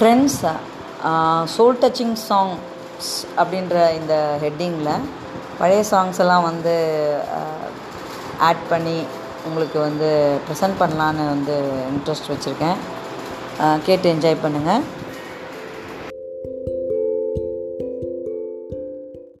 Friends soul touching songs அப்படின்ற இந்த ஹெட்டிங்கில் பழைய சாங்ஸ் எல்லாம் வந்து uh, ஆட் பண்ணி உங்களுக்கு வந்து ப்ரெசென்ட் பண்ணலான்னு வந்து இன்ட்ரெஸ்ட் வச்சுருக்கேன். Uh, கேட்டு என்ஜாய் பண்ணுங்கள்